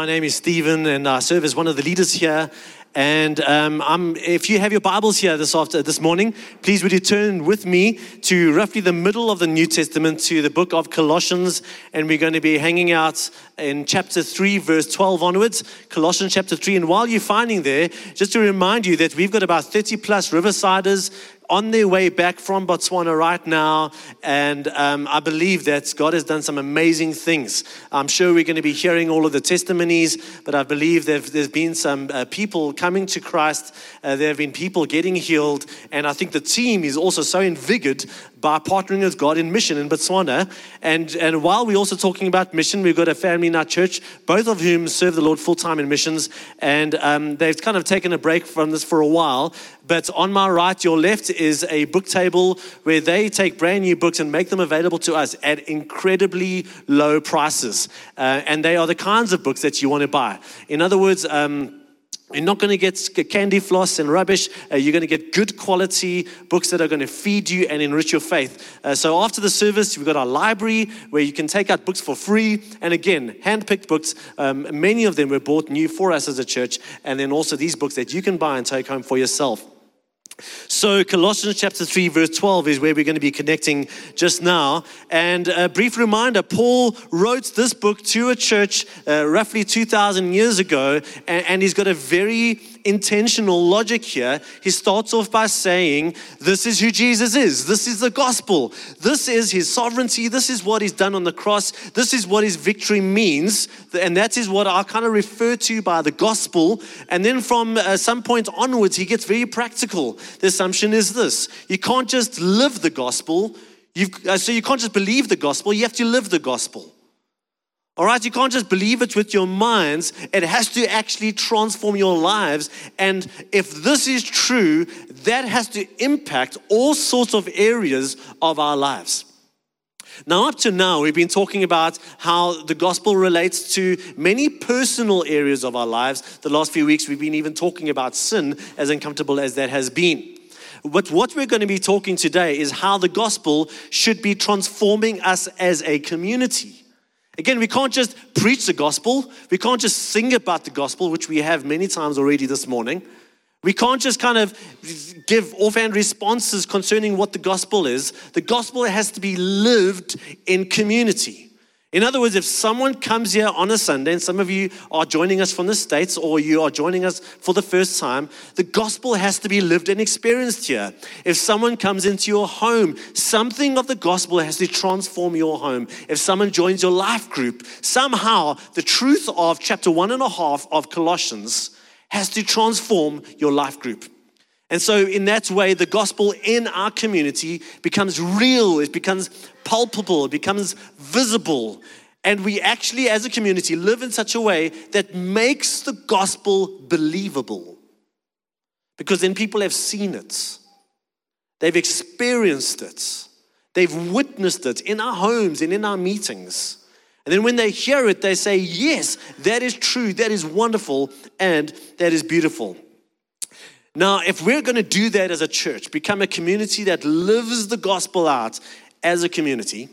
My name is Stephen, and I serve as one of the leaders here. And um, if you have your Bibles here this after this morning, please would you turn with me to roughly the middle of the New Testament to the book of Colossians, and we're going to be hanging out in chapter three, verse twelve onwards. Colossians chapter three, and while you're finding there, just to remind you that we've got about thirty plus Riversiders on their way back from Botswana right now, and um, I believe that God has done some amazing things. I'm sure we're going to be hearing all of the testimonies, but I believe there's been some uh, people coming to Christ. Uh, there have been people getting healed, and I think the team is also so invigorated by partnering with God in mission in Botswana. And, and while we're also talking about mission, we've got a family in our church, both of whom serve the Lord full time in missions. And um, they've kind of taken a break from this for a while. But on my right, your left, is a book table where they take brand new books and make them available to us at incredibly low prices. Uh, and they are the kinds of books that you want to buy. In other words, um, you're not going to get candy floss and rubbish. Uh, you're going to get good quality books that are going to feed you and enrich your faith. Uh, so after the service, we've got our library where you can take out books for free. And again, hand-picked books. Um, many of them were bought new for us as a church. And then also these books that you can buy and take home for yourself. So, Colossians chapter 3, verse 12 is where we're going to be connecting just now. And a brief reminder Paul wrote this book to a church uh, roughly 2,000 years ago, and, and he's got a very intentional logic here. He starts off by saying, This is who Jesus is. This is the gospel. This is his sovereignty. This is what he's done on the cross. This is what his victory means. And that is what I kind of refer to by the gospel. And then from uh, some point onwards, he gets very practical. The assumption is this you can't just live the gospel. Uh, so you can't just believe the gospel, you have to live the gospel. All right, you can't just believe it with your minds. It has to actually transform your lives. And if this is true, that has to impact all sorts of areas of our lives. Now, up to now, we've been talking about how the gospel relates to many personal areas of our lives. The last few weeks, we've been even talking about sin, as uncomfortable as that has been. But what we're going to be talking today is how the gospel should be transforming us as a community. Again, we can't just preach the gospel. We can't just sing about the gospel, which we have many times already this morning. We can't just kind of give offhand responses concerning what the gospel is. The gospel has to be lived in community. In other words, if someone comes here on a Sunday, and some of you are joining us from the States or you are joining us for the first time, the gospel has to be lived and experienced here. If someone comes into your home, something of the gospel has to transform your home. If someone joins your life group, somehow the truth of chapter one and a half of Colossians has to transform your life group. And so, in that way, the gospel in our community becomes real, it becomes palpable, it becomes visible. And we actually, as a community, live in such a way that makes the gospel believable. Because then people have seen it, they've experienced it, they've witnessed it in our homes and in our meetings. And then when they hear it, they say, Yes, that is true, that is wonderful, and that is beautiful. Now, if we're going to do that as a church, become a community that lives the gospel out as a community,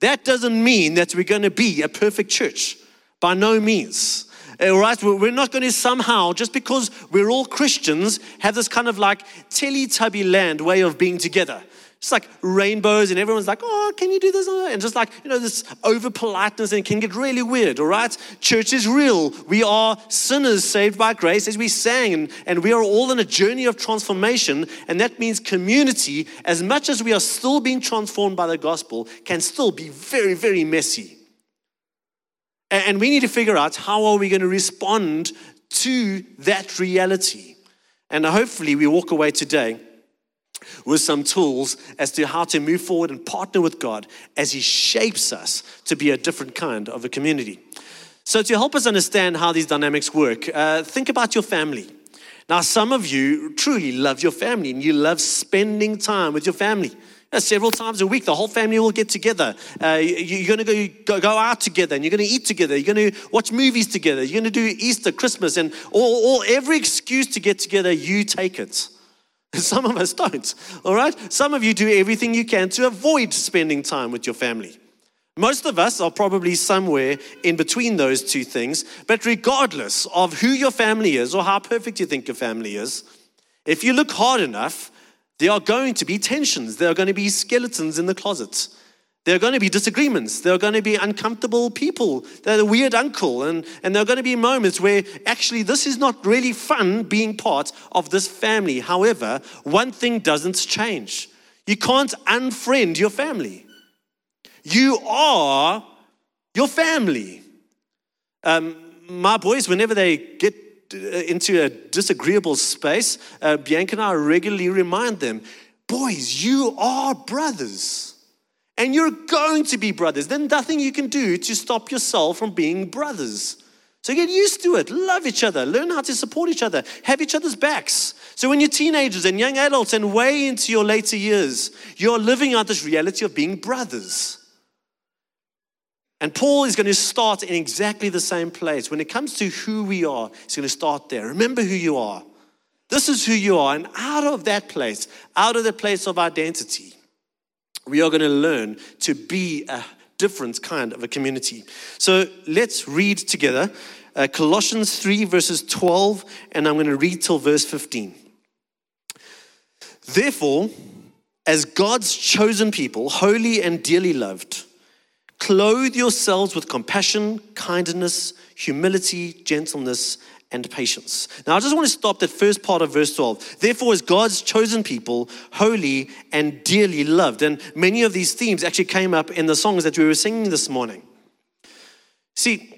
that doesn't mean that we're going to be a perfect church. By no means. All right, we're not going to somehow, just because we're all Christians, have this kind of like Teletubby land way of being together. It's like rainbows, and everyone's like, oh, can you do this? And just like, you know, this over politeness, and it can get really weird, all right? Church is real. We are sinners saved by grace, as we sang, and, and we are all in a journey of transformation. And that means community, as much as we are still being transformed by the gospel, can still be very, very messy. And, and we need to figure out how are we going to respond to that reality. And hopefully, we walk away today with some tools as to how to move forward and partner with God as He shapes us to be a different kind of a community. So, to help us understand how these dynamics work, uh, think about your family. Now, some of you truly love your family and you love spending time with your family. Uh, several times a week, the whole family will get together. Uh, you, are going to go, go out together and you're going to eat together. You're going to watch movies together. You're going to do Easter, Christmas, and all, all, every excuse to get together, you take it. Some of us don't, all right? Some of you do everything you can to avoid spending time with your family. Most of us are probably somewhere in between those two things, but regardless of who your family is or how perfect you think your family is, if you look hard enough, there are going to be tensions. There are going to be skeletons in the closet. There are going to be disagreements. There are going to be uncomfortable people. They're the weird uncle. And, and there are going to be moments where actually this is not really fun being part of this family. However, one thing doesn't change you can't unfriend your family. You are your family. Um, my boys, whenever they get uh, into a disagreeable space, uh, Bianca and I regularly remind them, boys, you are brothers. And you're going to be brothers. Then nothing you can do to stop yourself from being brothers. So get used to it. Love each other. Learn how to support each other. Have each other's backs. So when you're teenagers and young adults and way into your later years, you're living out this reality of being brothers. And Paul is going to start in exactly the same place. When it comes to who we are, he's going to start there. Remember who you are. This is who you are. And out of that place, out of the place of identity, we are going to learn to be a different kind of a community. So let's read together uh, Colossians 3, verses 12, and I'm going to read till verse 15. Therefore, as God's chosen people, holy and dearly loved, Clothe yourselves with compassion, kindness, humility, gentleness, and patience. Now, I just want to stop that first part of verse 12. Therefore, as God's chosen people, holy and dearly loved. And many of these themes actually came up in the songs that we were singing this morning. See,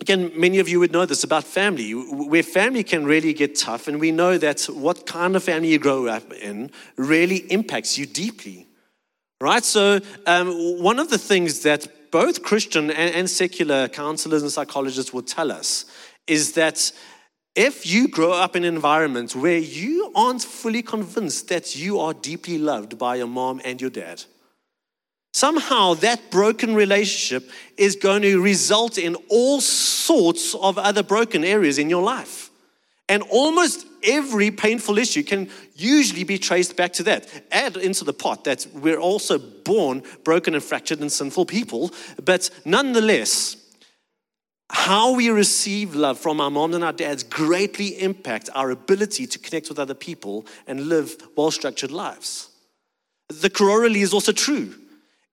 Again, many of you would know this about family, where family can really get tough, and we know that what kind of family you grow up in really impacts you deeply. Right? So, um, one of the things that both Christian and secular counselors and psychologists will tell us is that if you grow up in an environment where you aren't fully convinced that you are deeply loved by your mom and your dad, somehow that broken relationship is going to result in all sorts of other broken areas in your life. And almost every painful issue can usually be traced back to that. Add into the pot that we're also born broken and fractured and sinful people, but nonetheless, how we receive love from our moms and our dads greatly impact our ability to connect with other people and live well-structured lives. The corollary is also true.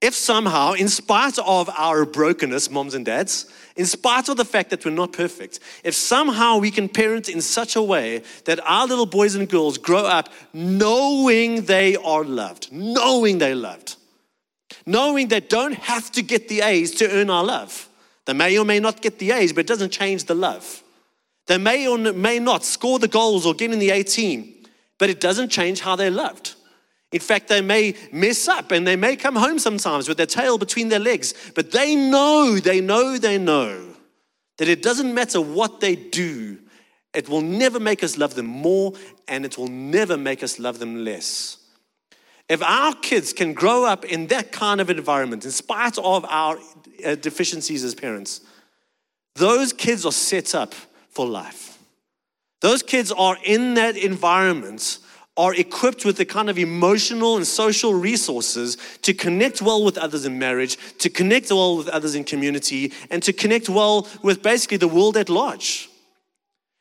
If somehow, in spite of our brokenness, moms and dads, in spite of the fact that we're not perfect, if somehow we can parent in such a way that our little boys and girls grow up knowing they are loved, knowing they're loved, knowing they don't have to get the A's to earn our love. They may or may not get the A's, but it doesn't change the love. They may or may not score the goals or get in the A team, but it doesn't change how they're loved. In fact, they may mess up and they may come home sometimes with their tail between their legs, but they know, they know, they know that it doesn't matter what they do, it will never make us love them more and it will never make us love them less. If our kids can grow up in that kind of environment, in spite of our Uh, deficiencies as parents, those kids are set up for life. Those kids are in that environment are equipped with the kind of emotional and social resources to connect well with others in marriage, to connect well with others in community, and to connect well with basically the world at large.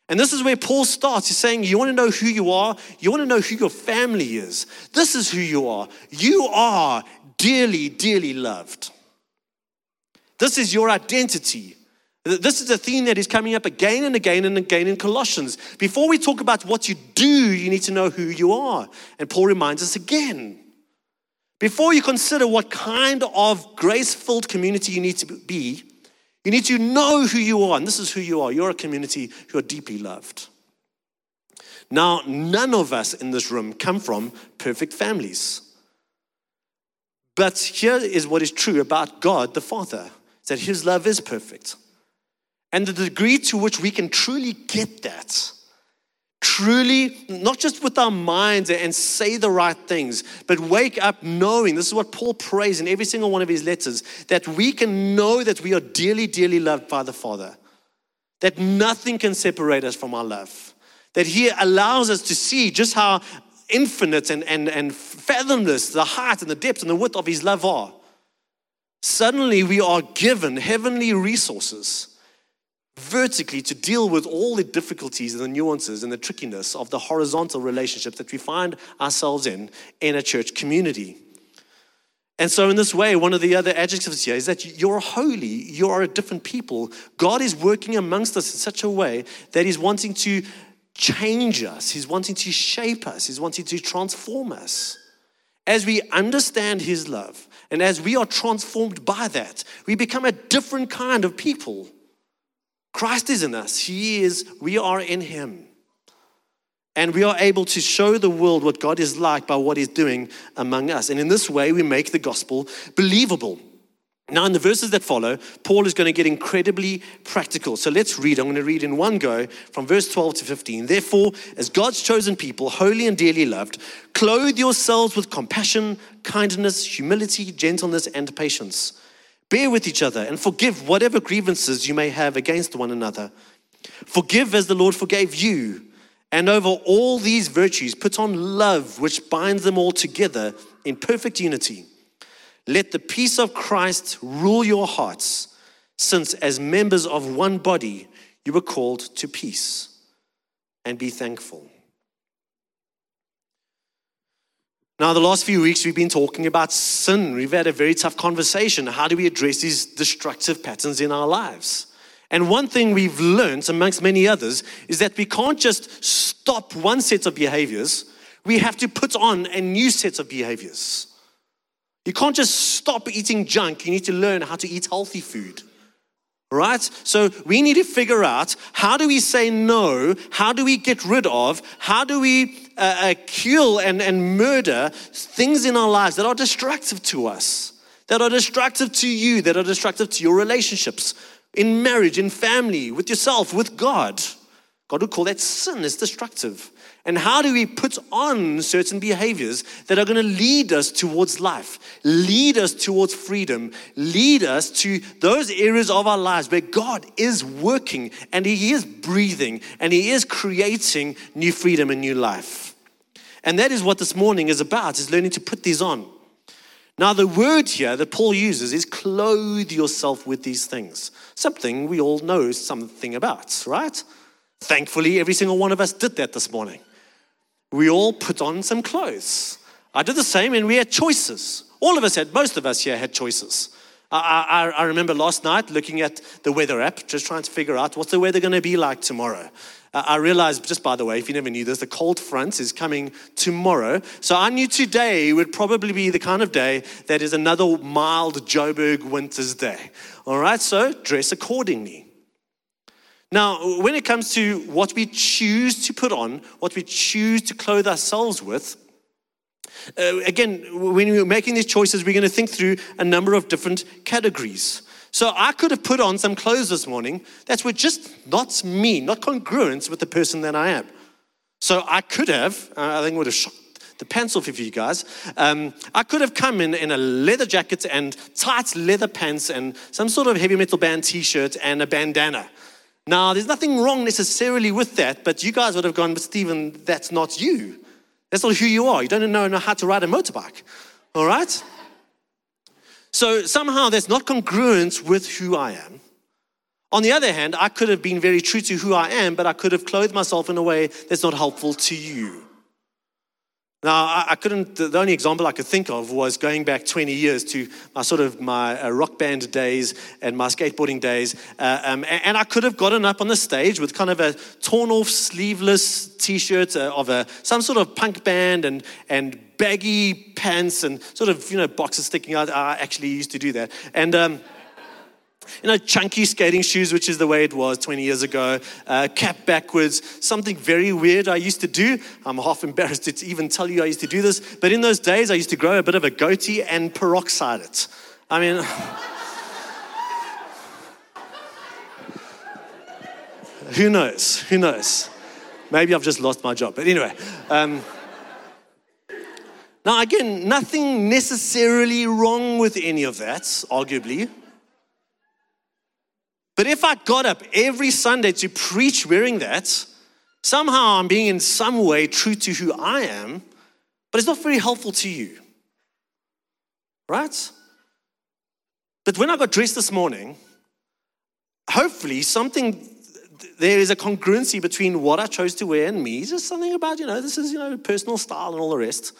And this is where Paul starts. He's saying, You want to know who you are? You want to know who your family is? This is who you are. You are dearly, dearly loved. This is your identity. This is a theme that is coming up again and again and again in Colossians. Before we talk about what you do, you need to know who you are. And Paul reminds us again. Before you consider what kind of grace filled community you need to be, you need to know who you are. And this is who you are. You're a community who are deeply loved. Now, none of us in this room come from perfect families. But here is what is true about God the Father that his love is perfect. And the degree to which we can truly get that, truly, not just with our minds and say the right things, but wake up knowing this is what Paul prays in every single one of his letters that we can know that we are dearly, dearly loved by the Father, that nothing can separate us from our love, that He allows us to see just how infinite and, and, and fathomless the height and the depth and the width of His love are. Suddenly, we are given heavenly resources vertically to deal with all the difficulties and the nuances and the trickiness of the horizontal relationships that we find ourselves in in a church community. And so, in this way, one of the other adjectives here is that you're holy, you are a different people. God is working amongst us in such a way that He's wanting to change us, He's wanting to shape us, He's wanting to transform us. As we understand His love and as we are transformed by that, we become a different kind of people. Christ is in us, He is, we are in Him. And we are able to show the world what God is like by what He's doing among us. And in this way, we make the gospel believable. Now, in the verses that follow, Paul is going to get incredibly practical. So let's read. I'm going to read in one go from verse 12 to 15. Therefore, as God's chosen people, holy and dearly loved, clothe yourselves with compassion, kindness, humility, gentleness, and patience. Bear with each other and forgive whatever grievances you may have against one another. Forgive as the Lord forgave you. And over all these virtues, put on love, which binds them all together in perfect unity. Let the peace of Christ rule your hearts, since as members of one body, you were called to peace. And be thankful. Now, the last few weeks, we've been talking about sin. We've had a very tough conversation. How do we address these destructive patterns in our lives? And one thing we've learned, amongst many others, is that we can't just stop one set of behaviors, we have to put on a new set of behaviors. You can't just stop eating junk, you need to learn how to eat healthy food. Right? So we need to figure out how do we say no? How do we get rid of? How do we uh, uh, kill and, and murder things in our lives that are destructive to us, that are destructive to you, that are destructive to your relationships, in marriage, in family, with yourself, with God. God would call that sin, it's destructive. And how do we put on certain behaviors that are going to lead us towards life, lead us towards freedom, lead us to those areas of our lives where God is working and He is breathing and He is creating new freedom and new life? And that is what this morning is about, is learning to put these on. Now, the word here that Paul uses is clothe yourself with these things. Something we all know something about, right? Thankfully, every single one of us did that this morning. We all put on some clothes. I did the same, and we had choices. All of us had, most of us here had choices. I, I, I remember last night looking at the weather app, just trying to figure out what's the weather going to be like tomorrow. Uh, I realized, just by the way, if you never knew this, the cold front is coming tomorrow. So I knew today would probably be the kind of day that is another mild Joburg winter's day. All right, so dress accordingly. Now, when it comes to what we choose to put on, what we choose to clothe ourselves with, uh, again, when we're making these choices, we're going to think through a number of different categories. So I could have put on some clothes this morning that were just not me, not congruent with the person that I am. So I could have, uh, I think would have shocked the pants off of you guys. Um, I could have come in in a leather jacket and tight leather pants and some sort of heavy metal band t shirt and a bandana. Now, there's nothing wrong necessarily with that, but you guys would have gone, but Stephen, that's not you. That's not who you are. You don't know how to ride a motorbike. All right? So somehow that's not congruent with who I am. On the other hand, I could have been very true to who I am, but I could have clothed myself in a way that's not helpful to you. Now, I, couldn't, the only example I could think of was going back 20 years to my sort of my uh, rock band days and my skateboarding days. Uh, um, and, I could have gotten up on the stage with kind of a torn off sleeveless t shirt uh, of a, some sort of punk band and, and baggy pants and sort of, you know, boxes sticking out. I actually used to do that. And, um, you know, chunky skating shoes, which is the way it was 20 years ago, uh, cap backwards, something very weird I used to do. I'm half embarrassed to even tell you I used to do this, but in those days I used to grow a bit of a goatee and peroxide it. I mean, who knows? Who knows? Maybe I've just lost my job, but anyway. Um, now, again, nothing necessarily wrong with any of that, arguably. But if I got up every Sunday to preach wearing that, somehow I'm being in some way true to who I am, but it's not very helpful to you. Right? But when I got dressed this morning, hopefully something there is a congruency between what I chose to wear and me. Just something about, you know, this is, you know, personal style and all the rest.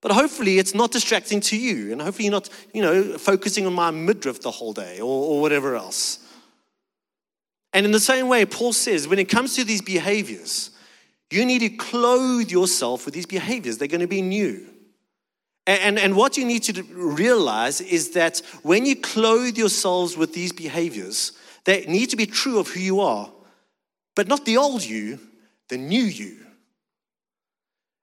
But hopefully it's not distracting to you. And hopefully you're not, you know, focusing on my midriff the whole day or, or whatever else. And in the same way, Paul says, when it comes to these behaviors, you need to clothe yourself with these behaviors. They're going to be new. And, and, and what you need to realize is that when you clothe yourselves with these behaviors, they need to be true of who you are, but not the old you, the new you.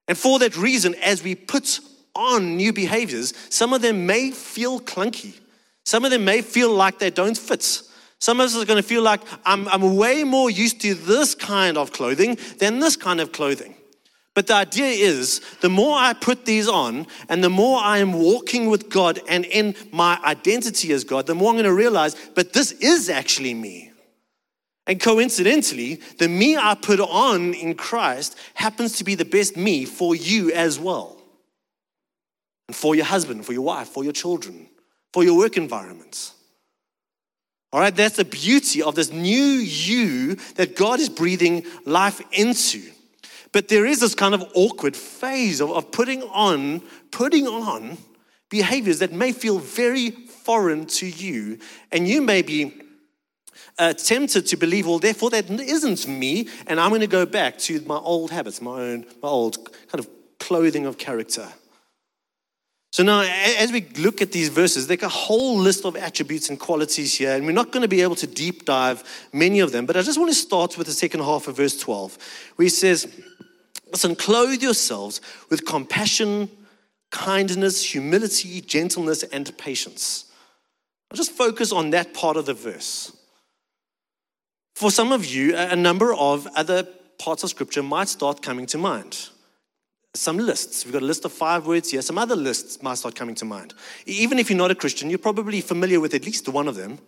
And for that reason, as we put on new behaviors, some of them may feel clunky. Some of them may feel like they don't fit. Some of us are going to feel like I'm, I'm way more used to this kind of clothing than this kind of clothing. But the idea is the more I put these on and the more I am walking with God and in my identity as God, the more I'm going to realize, but this is actually me. And coincidentally, the me I put on in Christ happens to be the best me for you as well. And for your husband, for your wife, for your children, for your work environments. All right, that's the beauty of this new you that God is breathing life into. But there is this kind of awkward phase of, of putting on, putting on behaviors that may feel very foreign to you. And you may be uh, tempted to believe, well, therefore that isn't me, and I'm going to go back to my old habits, my own, my old kind of clothing of character. So now, as we look at these verses, there's a whole list of attributes and qualities here, and we're not going to be able to deep dive many of them, but I just want to start with the second half of verse 12, where he says, Listen, clothe yourselves with compassion, kindness, humility, gentleness, and patience. I'll just focus on that part of the verse. For some of you, a number of other parts of scripture might start coming to mind. Some lists. We've got a list of five words here. Some other lists might start coming to mind. Even if you're not a Christian, you're probably familiar with at least one of them.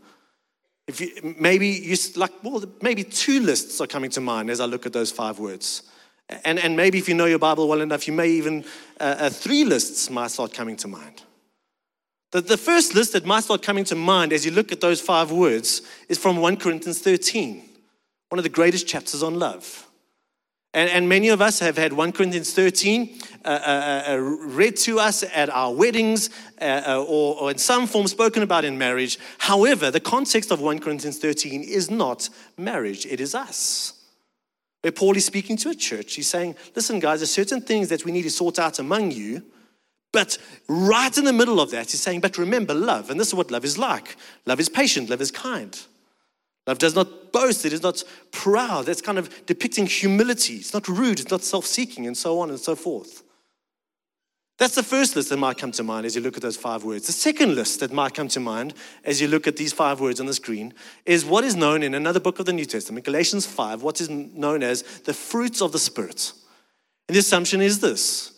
If you, maybe you like, well, maybe two lists are coming to mind as I look at those five words. And, and maybe if you know your Bible well enough, you may even, uh, uh, three lists might start coming to mind. The, the first list that might start coming to mind as you look at those five words is from 1 Corinthians 13, one of the greatest chapters on love. And, and many of us have had 1 Corinthians 13 uh, uh, uh, read to us at our weddings uh, uh, or, or in some form spoken about in marriage. However, the context of 1 Corinthians 13 is not marriage, it is us. Where Paul is speaking to a church, he's saying, Listen, guys, there's certain things that we need to sort out among you. But right in the middle of that, he's saying, But remember love. And this is what love is like love is patient, love is kind. Love does not boast, it is not proud. That's kind of depicting humility. It's not rude, it's not self seeking, and so on and so forth. That's the first list that might come to mind as you look at those five words. The second list that might come to mind as you look at these five words on the screen is what is known in another book of the New Testament, Galatians 5, what is known as the fruits of the Spirit. And the assumption is this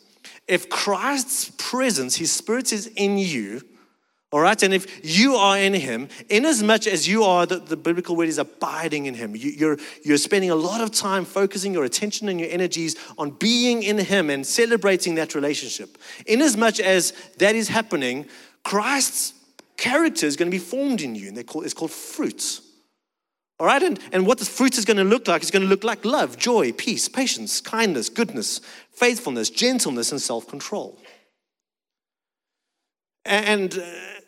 if Christ's presence, his Spirit is in you, all right, and if you are in him, inasmuch as much as you are, the, the biblical word is abiding in him, you, you're, you're spending a lot of time focusing your attention and your energies on being in him and celebrating that relationship. Inasmuch as much as that is happening, Christ's character is going to be formed in you, and call, it's called fruits. All right, and, and what the fruit is going to look like is going to look like love, joy, peace, patience, kindness, goodness, faithfulness, gentleness, and self control. And uh,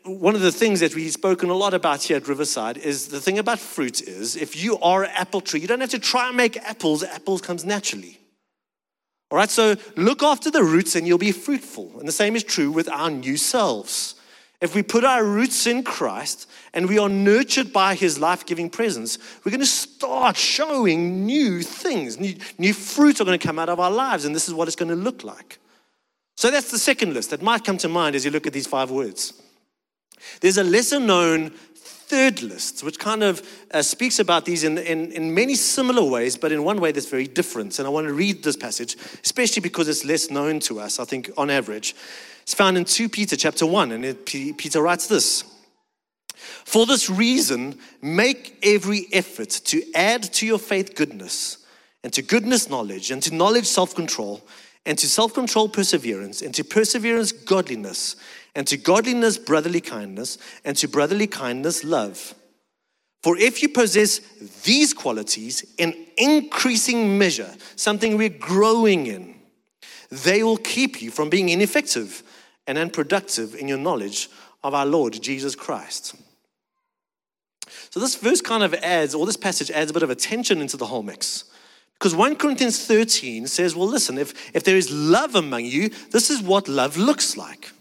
one of the things that we've spoken a lot about here at Riverside is the thing about fruit is if you are an apple tree, you don't have to try and make apples, apples comes naturally. All right, so look after the roots and you'll be fruitful. And the same is true with our new selves. If we put our roots in Christ and we are nurtured by his life giving presence, we're going to start showing new things. New, new fruit are going to come out of our lives, and this is what it's going to look like. So that's the second list that might come to mind as you look at these five words. There's a lesser known third list, which kind of uh, speaks about these in, in, in many similar ways, but in one way that's very different. And I want to read this passage, especially because it's less known to us, I think, on average. It's found in 2 Peter chapter 1, and it, Peter writes this. For this reason, make every effort to add to your faith goodness, and to goodness knowledge, and to knowledge self control, and to self control perseverance, and to perseverance godliness and to godliness, brotherly kindness, and to brotherly kindness, love. For if you possess these qualities in increasing measure, something we're growing in, they will keep you from being ineffective and unproductive in your knowledge of our Lord Jesus Christ. So, this verse kind of adds, or this passage adds a bit of attention into the whole mix. Because 1 Corinthians 13 says, well, listen, if, if there is love among you, this is what love looks like.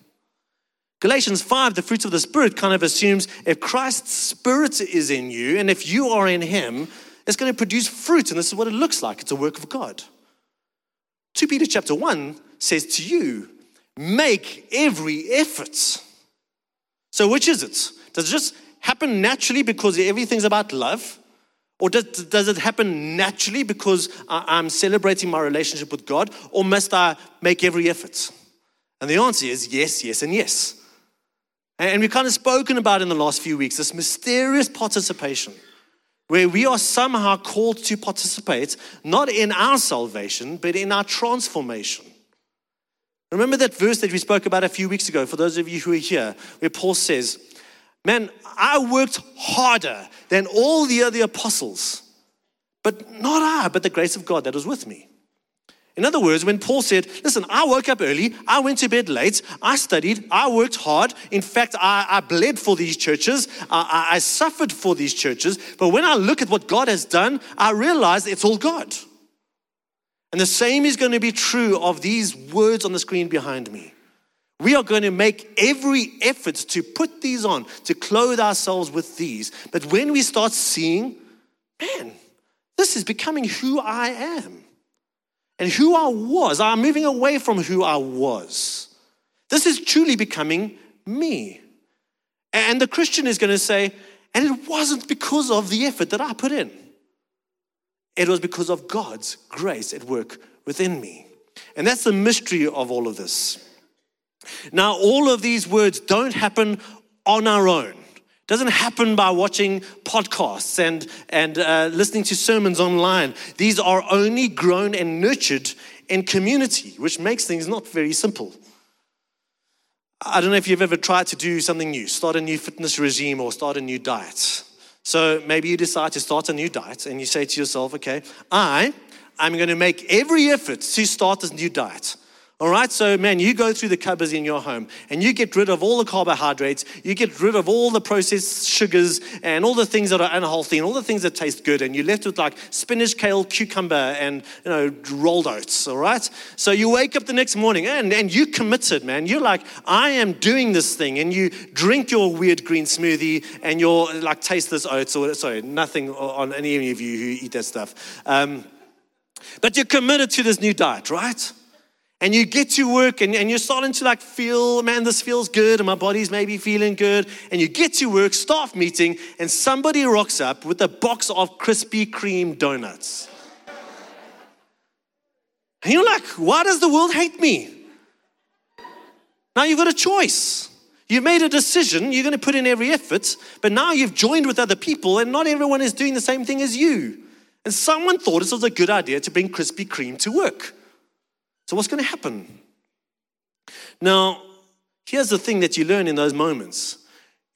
Galatians 5, the fruits of the Spirit, kind of assumes if Christ's Spirit is in you and if you are in Him, it's going to produce fruit, and this is what it looks like. It's a work of God. 2 Peter chapter 1 says to you, make every effort. So, which is it? Does it just happen naturally because everything's about love? Or does, does it happen naturally because I'm celebrating my relationship with God? Or must I make every effort? And the answer is yes, yes, and yes. And we've kind of spoken about in the last few weeks this mysterious participation where we are somehow called to participate not in our salvation, but in our transformation. Remember that verse that we spoke about a few weeks ago, for those of you who are here, where Paul says, Man, I worked harder than all the other apostles, but not I, but the grace of God that was with me. In other words, when Paul said, Listen, I woke up early, I went to bed late, I studied, I worked hard. In fact, I, I bled for these churches, I, I suffered for these churches. But when I look at what God has done, I realize it's all God. And the same is going to be true of these words on the screen behind me. We are going to make every effort to put these on, to clothe ourselves with these. But when we start seeing, man, this is becoming who I am and who I was, I'm moving away from who I was. This is truly becoming me. And the Christian is going to say, and it wasn't because of the effort that I put in, it was because of God's grace at work within me. And that's the mystery of all of this. Now, all of these words don't happen on our own. Doesn't happen by watching podcasts and, and uh, listening to sermons online. These are only grown and nurtured in community, which makes things not very simple. I don't know if you've ever tried to do something new, start a new fitness regime or start a new diet. So maybe you decide to start a new diet and you say to yourself, okay, I am going to make every effort to start this new diet. All right, so man, you go through the cupboards in your home and you get rid of all the carbohydrates, you get rid of all the processed sugars and all the things that are unhealthy and all the things that taste good, and you're left with like spinach, kale, cucumber, and you know, rolled oats. All right, so you wake up the next morning and, and you committed, man. You're like, I am doing this thing, and you drink your weird green smoothie and you're like, taste this oats, or sorry, nothing on any of you who eat that stuff. Um, but you're committed to this new diet, right? And you get to work and, and you're starting to like feel, man, this feels good, and my body's maybe feeling good. And you get to work, staff meeting, and somebody rocks up with a box of Krispy Kreme donuts. And you're like, why does the world hate me? Now you've got a choice. You've made a decision, you're going to put in every effort, but now you've joined with other people, and not everyone is doing the same thing as you. And someone thought it was a good idea to bring Krispy Kreme to work. So, what's going to happen? Now, here's the thing that you learn in those moments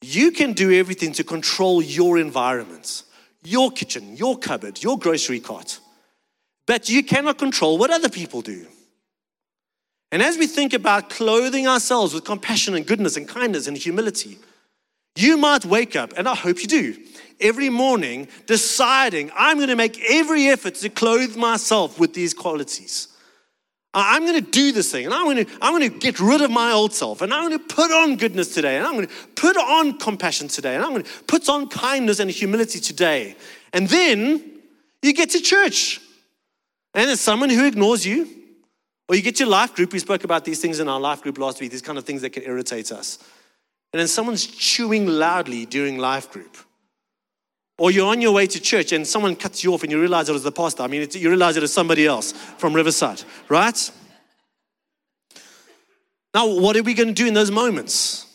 you can do everything to control your environment, your kitchen, your cupboard, your grocery cart, but you cannot control what other people do. And as we think about clothing ourselves with compassion and goodness and kindness and humility, you might wake up, and I hope you do, every morning deciding, I'm going to make every effort to clothe myself with these qualities. I'm going to do this thing and I'm going to, I'm going to get rid of my old self and I'm going to put on goodness today and I'm going to put on compassion today and I'm going to put on kindness and humility today. And then you get to church and there's someone who ignores you. Or you get your life group. We spoke about these things in our life group last week, these kind of things that can irritate us. And then someone's chewing loudly during life group. Or you're on your way to church and someone cuts you off and you realize it was the pastor. I mean, you realize it was somebody else from Riverside, right? Now, what are we going to do in those moments?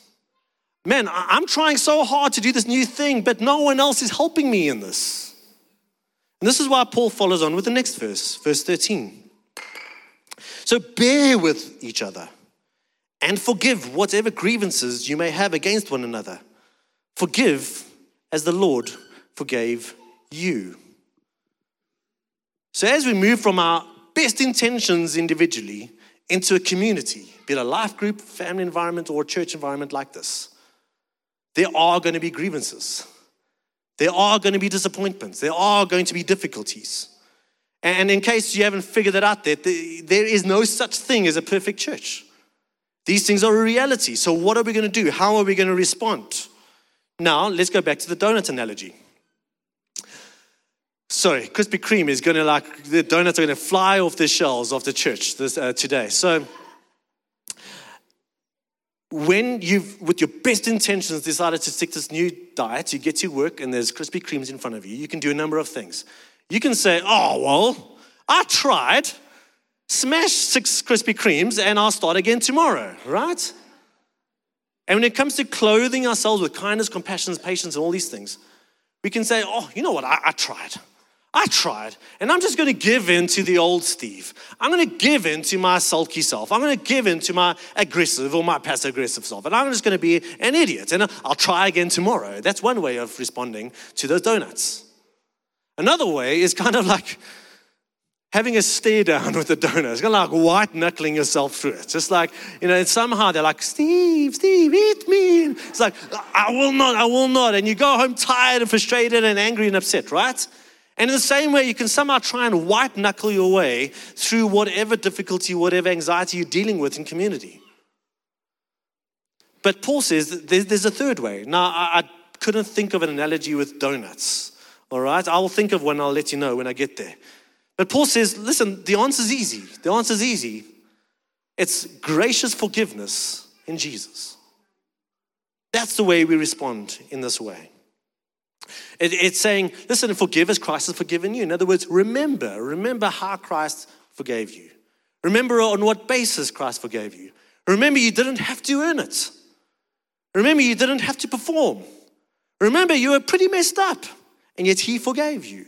Man, I'm trying so hard to do this new thing, but no one else is helping me in this. And this is why Paul follows on with the next verse, verse 13. So bear with each other and forgive whatever grievances you may have against one another. Forgive as the Lord forgave you. So, as we move from our best intentions individually into a community, be it a life group, family environment, or church environment like this, there are going to be grievances. There are going to be disappointments. There are going to be difficulties. And in case you haven't figured that out, there, there is no such thing as a perfect church. These things are a reality. So, what are we going to do? How are we going to respond? Now, let's go back to the donut analogy. Sorry, Krispy Kreme is going to like, the donuts are going to fly off the shelves of the church this, uh, today. So, when you've, with your best intentions, decided to stick this new diet, you get to work and there's Krispy Kremes in front of you, you can do a number of things. You can say, oh, well, I tried, smash six Krispy Kremes and I'll start again tomorrow, right? And when it comes to clothing ourselves with kindness, compassion, patience, and all these things, we can say, oh, you know what, I, I tried. I tried, and I'm just going to give in to the old Steve. I'm going to give in to my sulky self. I'm going to give in to my aggressive or my passive aggressive self. And I'm just going to be an idiot. And I'll try again tomorrow. That's one way of responding to those donuts. Another way is kind of like having a stare down with the donut. It's kind of like white knuckling yourself through it. Just like, you know, somehow they're like, Steve, Steve, eat me. It's like, I will not, I will not. And you go home tired and frustrated and angry and upset, right? And in the same way, you can somehow try and white knuckle your way through whatever difficulty, whatever anxiety you're dealing with in community. But Paul says there's a third way. Now, I couldn't think of an analogy with donuts. All right, I will think of one, I'll let you know when I get there. But Paul says, listen, the answer is easy. The answer is easy. It's gracious forgiveness in Jesus. That's the way we respond in this way. It, it's saying, listen, forgive as Christ has forgiven you. In other words, remember, remember how Christ forgave you. Remember on what basis Christ forgave you. Remember, you didn't have to earn it. Remember, you didn't have to perform. Remember, you were pretty messed up, and yet He forgave you.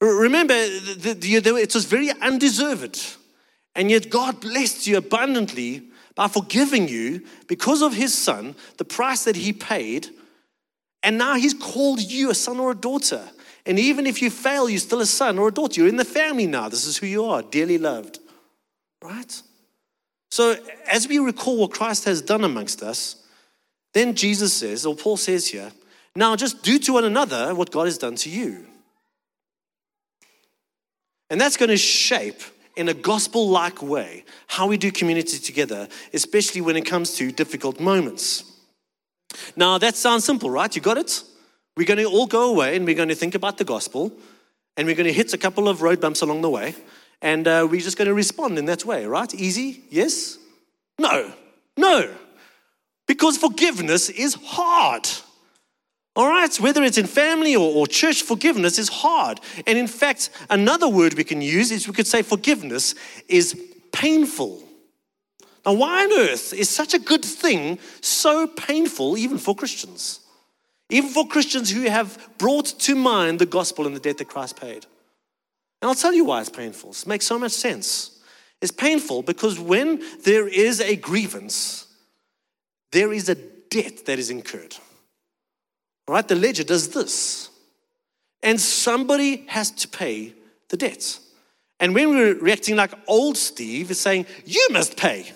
Remember, the, the, the, it was very undeserved, and yet God blessed you abundantly by forgiving you because of His Son, the price that He paid and now he's called you a son or a daughter. And even if you fail, you're still a son or a daughter. You're in the family now. This is who you are, dearly loved. Right? So, as we recall what Christ has done amongst us, then Jesus says, or Paul says here, now just do to one another what God has done to you. And that's going to shape in a gospel like way how we do community together, especially when it comes to difficult moments. Now, that sounds simple, right? You got it? We're going to all go away and we're going to think about the gospel and we're going to hit a couple of road bumps along the way and uh, we're just going to respond in that way, right? Easy? Yes? No. No. Because forgiveness is hard. All right, whether it's in family or, or, church, forgiveness is hard. And in fact, another word we can use is we could say forgiveness is painful. Now, why on earth is such a good thing so painful even for Christians? Even for Christians who have brought to mind the gospel and the debt that Christ paid. And I'll tell you why it's painful. It makes so much sense. It's painful because when there is a grievance, there is a debt that is incurred. All right, the ledger does this. And somebody has to pay the debt. And when we're reacting like old Steve is saying, You must pay.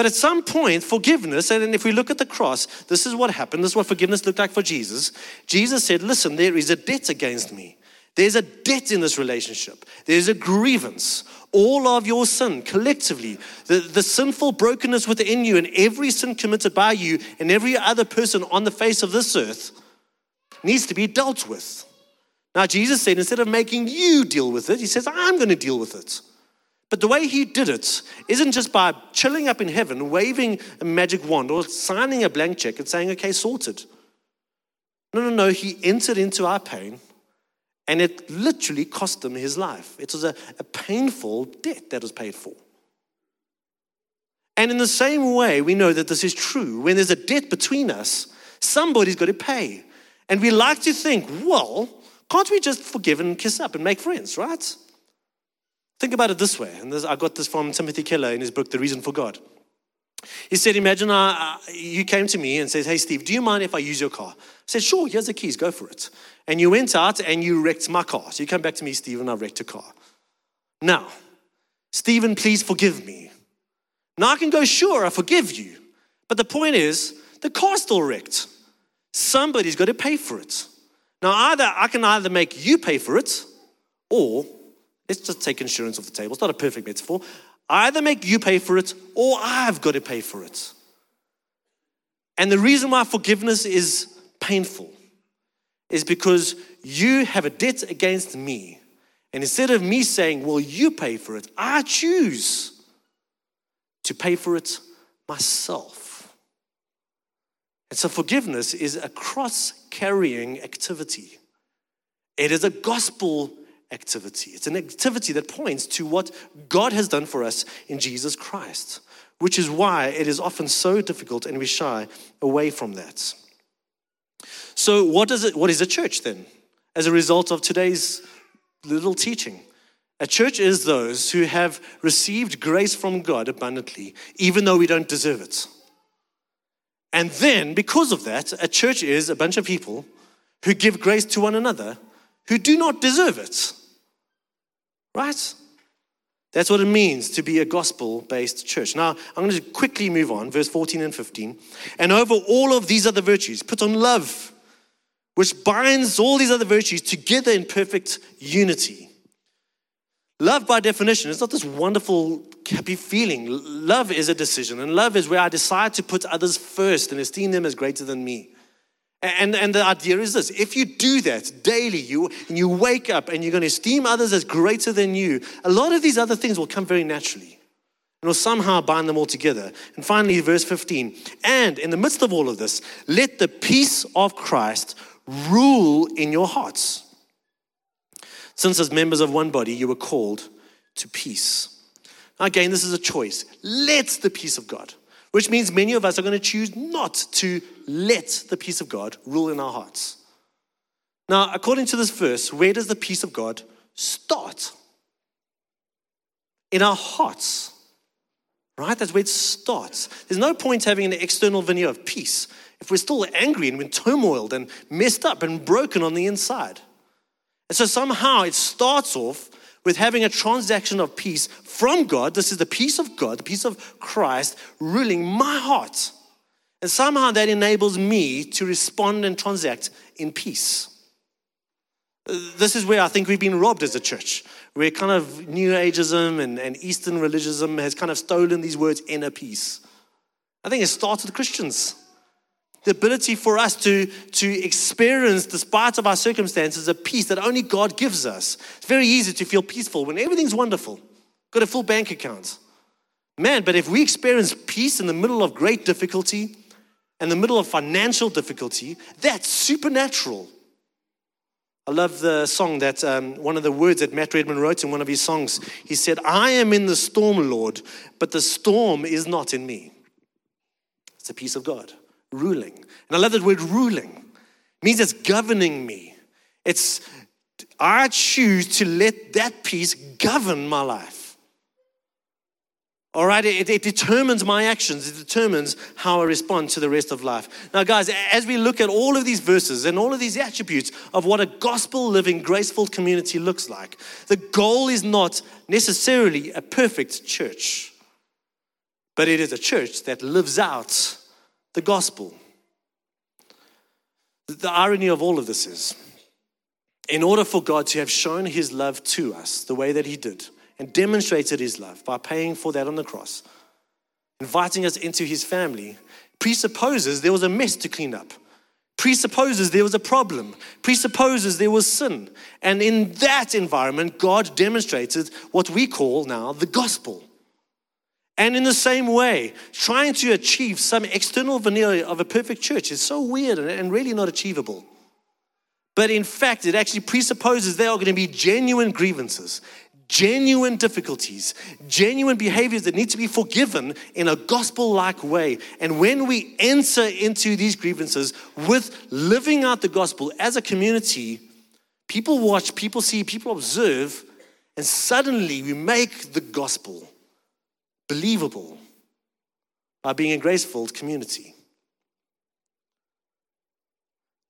But at some point, forgiveness, and if we look at the cross, this is what happened. This is what forgiveness looked like for Jesus. Jesus said, Listen, there is a debt against me. There's a debt in this relationship. There's a grievance. All of your sin collectively, the, the sinful brokenness within you, and every sin committed by you and every other person on the face of this earth needs to be dealt with. Now, Jesus said, instead of making you deal with it, He says, I'm going to deal with it. But the way he did it isn't just by chilling up in heaven, waving a magic wand, or signing a blank check and saying, okay, sorted. No, no, no. He entered into our pain, and it literally cost him his life. It was a, a painful debt that was paid for. And in the same way, we know that this is true. When there's a debt between us, somebody's got to pay. And we like to think, well, can't we just forgive and kiss up and make friends, right? Think about it this way, and this, I got this from Timothy Keller in his book, The Reason for God. He said, Imagine uh, you came to me and said, Hey, Steve, do you mind if I use your car? I said, Sure, here's the keys, go for it. And you went out and you wrecked my car. So you come back to me, Stephen, I've wrecked a car. Now, Stephen, please forgive me. Now I can go, Sure, I forgive you. But the point is, the car's still wrecked. Somebody's got to pay for it. Now, either I can either make you pay for it, or let's just take insurance off the table. It's not a perfect metaphor. either make you pay for it, or I've got to pay for it. And the reason why forgiveness is painful is because you have a debt against me. And instead of me saying, Well, you pay for it, I choose to pay for it myself. And so forgiveness is a cross carrying activity. It is a gospel activity. It's an activity that points to what God has done for us in Jesus Christ, which is why it is often so difficult and we shy away from that. So, what is, it, what is a church then? As a result of today's little teaching, a church is those who have received grace from God abundantly, even though we don't deserve it. And then, because of that, a church is a bunch of people who give grace to one another who do not deserve it. Right? That's what it means to be a gospel based church. Now, I'm going to quickly move on, verse 14 and 15. And over all of these other virtues, put on love, which binds all these other virtues together in perfect unity. Love, by definition, is not this wonderful, happy feeling. Love is a decision, and love is where I decide to put others first and esteem them as greater than me. And, and the idea is this if you do that daily, you, and you wake up and you're going to esteem others as greater than you, a lot of these other things will come very naturally. And will somehow bind them all together. And finally, verse 15. And in the midst of all of this, let the peace of Christ rule in your hearts since, as members of one body, you were called to peace. Again, this is a choice. Let the peace of God, which means many of us are going to choose not to let the peace of God rule in our hearts. Now, according to this verse, where does the peace of God start? In our hearts, right? That's where it starts. There's no point having an external veneer of peace if we're still angry and we're turmoiled and messed up and broken on the inside. And so somehow it starts off with having a transaction of peace from God. This is the peace of God, the peace of Christ ruling my heart. And somehow that enables me to respond and transact in peace. This is where I think we've been robbed as a church, where kind of New Ageism and, and Eastern religionism has kind of stolen these words inner peace. I think it starts with Christians. The ability for us to, to experience, despite of our circumstances, a peace that only God gives us. It's very easy to feel peaceful when everything's wonderful. Got a full bank account. Man, but if we experience peace in the middle of great difficulty, in the middle of financial difficulty, that's supernatural. I love the song that um, one of the words that Matt Redman wrote in one of his songs. He said, I am in the storm, Lord, but the storm is not in me. It's the peace of God ruling. And I love that word ruling. It means it's governing me. It's I choose to let that peace govern my life. All right, it, it, determines my actions, it determines how I respond to the rest of life. Now, guys, as we look at all of these verses and all of these attributes of what a gospel living, graceful community looks like, the goal is not necessarily a perfect church, but it is a church that lives out the gospel. The irony of all of this is, in order for God to have shown his love to us the way that he did and demonstrated his love by paying for that on the cross, inviting us into his family, presupposes there was a mess to clean up, presupposes there was a problem, presupposes there was sin. And in that environment, God demonstrated what we call now the gospel. And in the same way, trying to achieve some external veneer of a perfect church is so weird and really not achievable. But in fact, it actually presupposes there are going to be genuine grievances, genuine difficulties, genuine behaviors that need to be forgiven in a gospel like way. And when we enter into these grievances with living out the gospel as a community, people watch, people see, people observe, and suddenly we make the gospel believable. by being a grace filled community.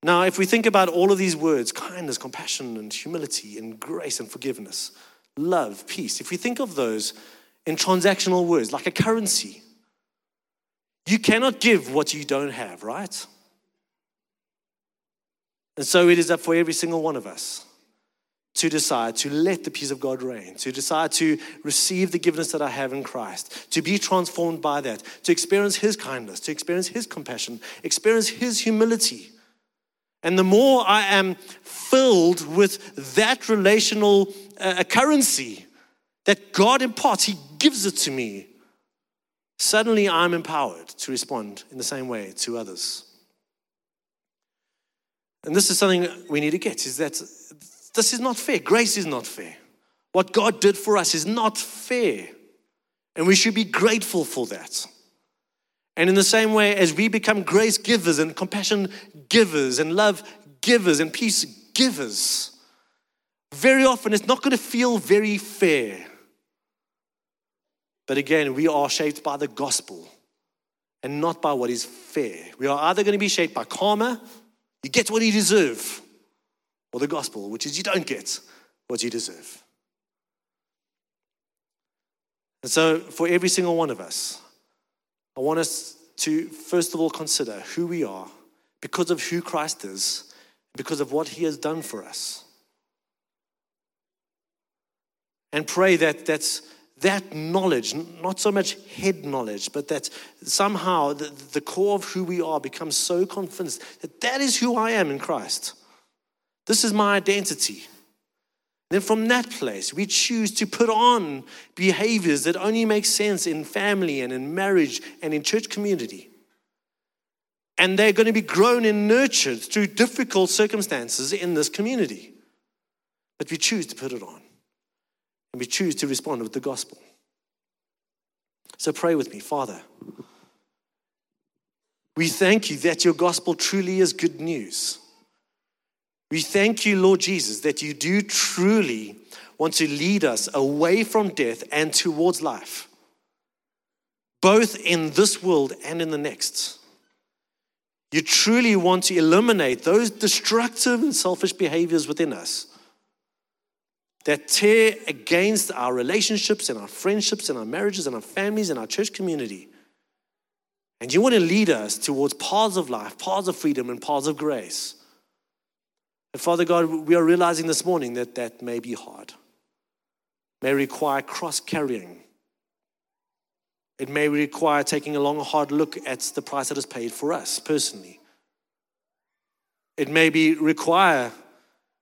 Now, if we think about all of these words kindness, compassion, and humility, and grace and forgiveness, love, peace if we think of those in transactional words, like a currency, you cannot give what you don't have, right? And so it is up for every single one of us to decide to let the peace of God reign, to decide to receive the giftedness that I have in Christ, to be transformed by that, to experience His kindness, to experience His compassion, experience His humility. And the more I am filled with that relational uh, currency that God imparts, He gives it to me, suddenly I'm empowered to respond in the same way to others. And this is something we need to get is that this is not fair. Grace is not fair. What God did for us is not fair. And we should be grateful for that. And in the same way, as we become grace givers and compassion givers and love givers and peace givers, very often it's not going to feel very fair. But again, we are shaped by the gospel and not by what is fair. We are either going to be shaped by karma, you get what you deserve, or the gospel, which is you don't get what you deserve. And so, for every single one of us, I want us to first of all consider who we are because of who Christ is, because of what he has done for us. And pray that that's that knowledge, not so much head knowledge, but that somehow the, the core of who we are becomes so convinced that that is who I am in Christ. This is my identity. Then from that place, we choose to put on behaviors that only make sense in family and in marriage and in church community. And they're going to be grown and nurtured through difficult circumstances in this community. But we choose to put it on. And we choose to respond with the gospel. So pray with me, Father. We thank you that your gospel truly is good news. We thank you, Lord Jesus, that you do truly want to lead us away from death and towards life, both in this world and in the next. You truly want to eliminate those destructive and selfish behaviors within us that tear against our relationships and our friendships and our marriages and our families and our church community. And you want to lead us towards paths of life, paths of freedom, and paths of grace. And Father God, we are realizing this morning that that may be hard, may require cross carrying. It may require taking a long, hard look at the price that is paid for us personally. It may be require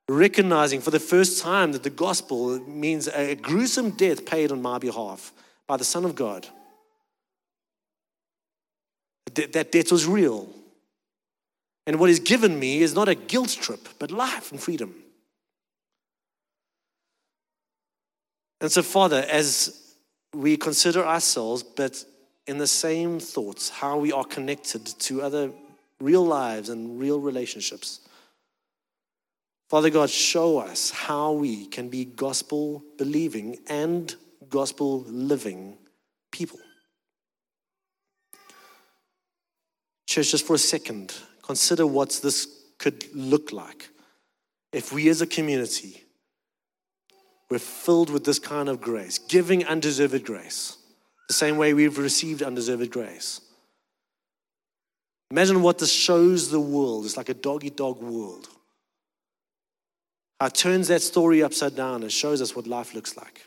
recognizing for the first time that the gospel means a gruesome death paid on my behalf by the Son of God. That death was real. And what is given me is not a guilt trip, but life and freedom. And so, Father, as we consider ourselves, but in the same thoughts, how we are connected to other real lives and real relationships, Father God, show us how we can be gospel believing and gospel living people. Church, just for a second, consider what this could look like if we as a community were filled with this kind of grace, giving undeserved grace, the same way we've received undeserved grace. Imagine what this shows the world. It's like a dog eat dog world It turns that story upside down and shows us what life looks like.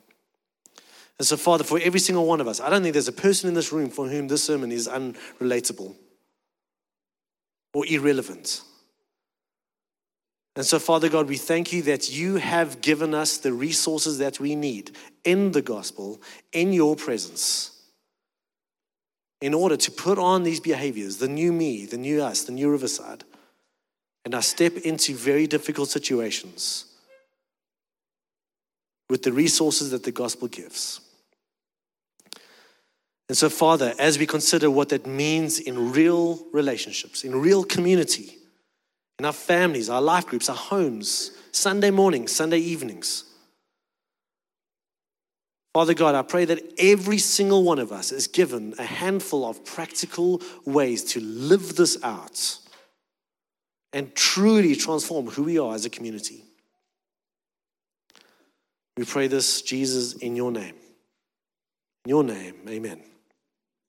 And so, Father, for every single one of us, I don't think there's a person in this room for whom this sermon is unrelatable or irrelevant. And so, Father God, we thank you that you have given us the resources that we need in the gospel, in your presence, in order to put on these behaviors the new me, the new us, the new Riverside and I step into very difficult situations with the resources that the gospel gives. And so, Father, as we consider what that means in real relationships, in real community, in our families, our life groups, our homes, Sunday mornings, Sunday evenings, Father God, I pray that every single one of us is given a handful of practical ways to live this out and truly transform who we are as a community. We pray this, Jesus, in your name. In your name, amen.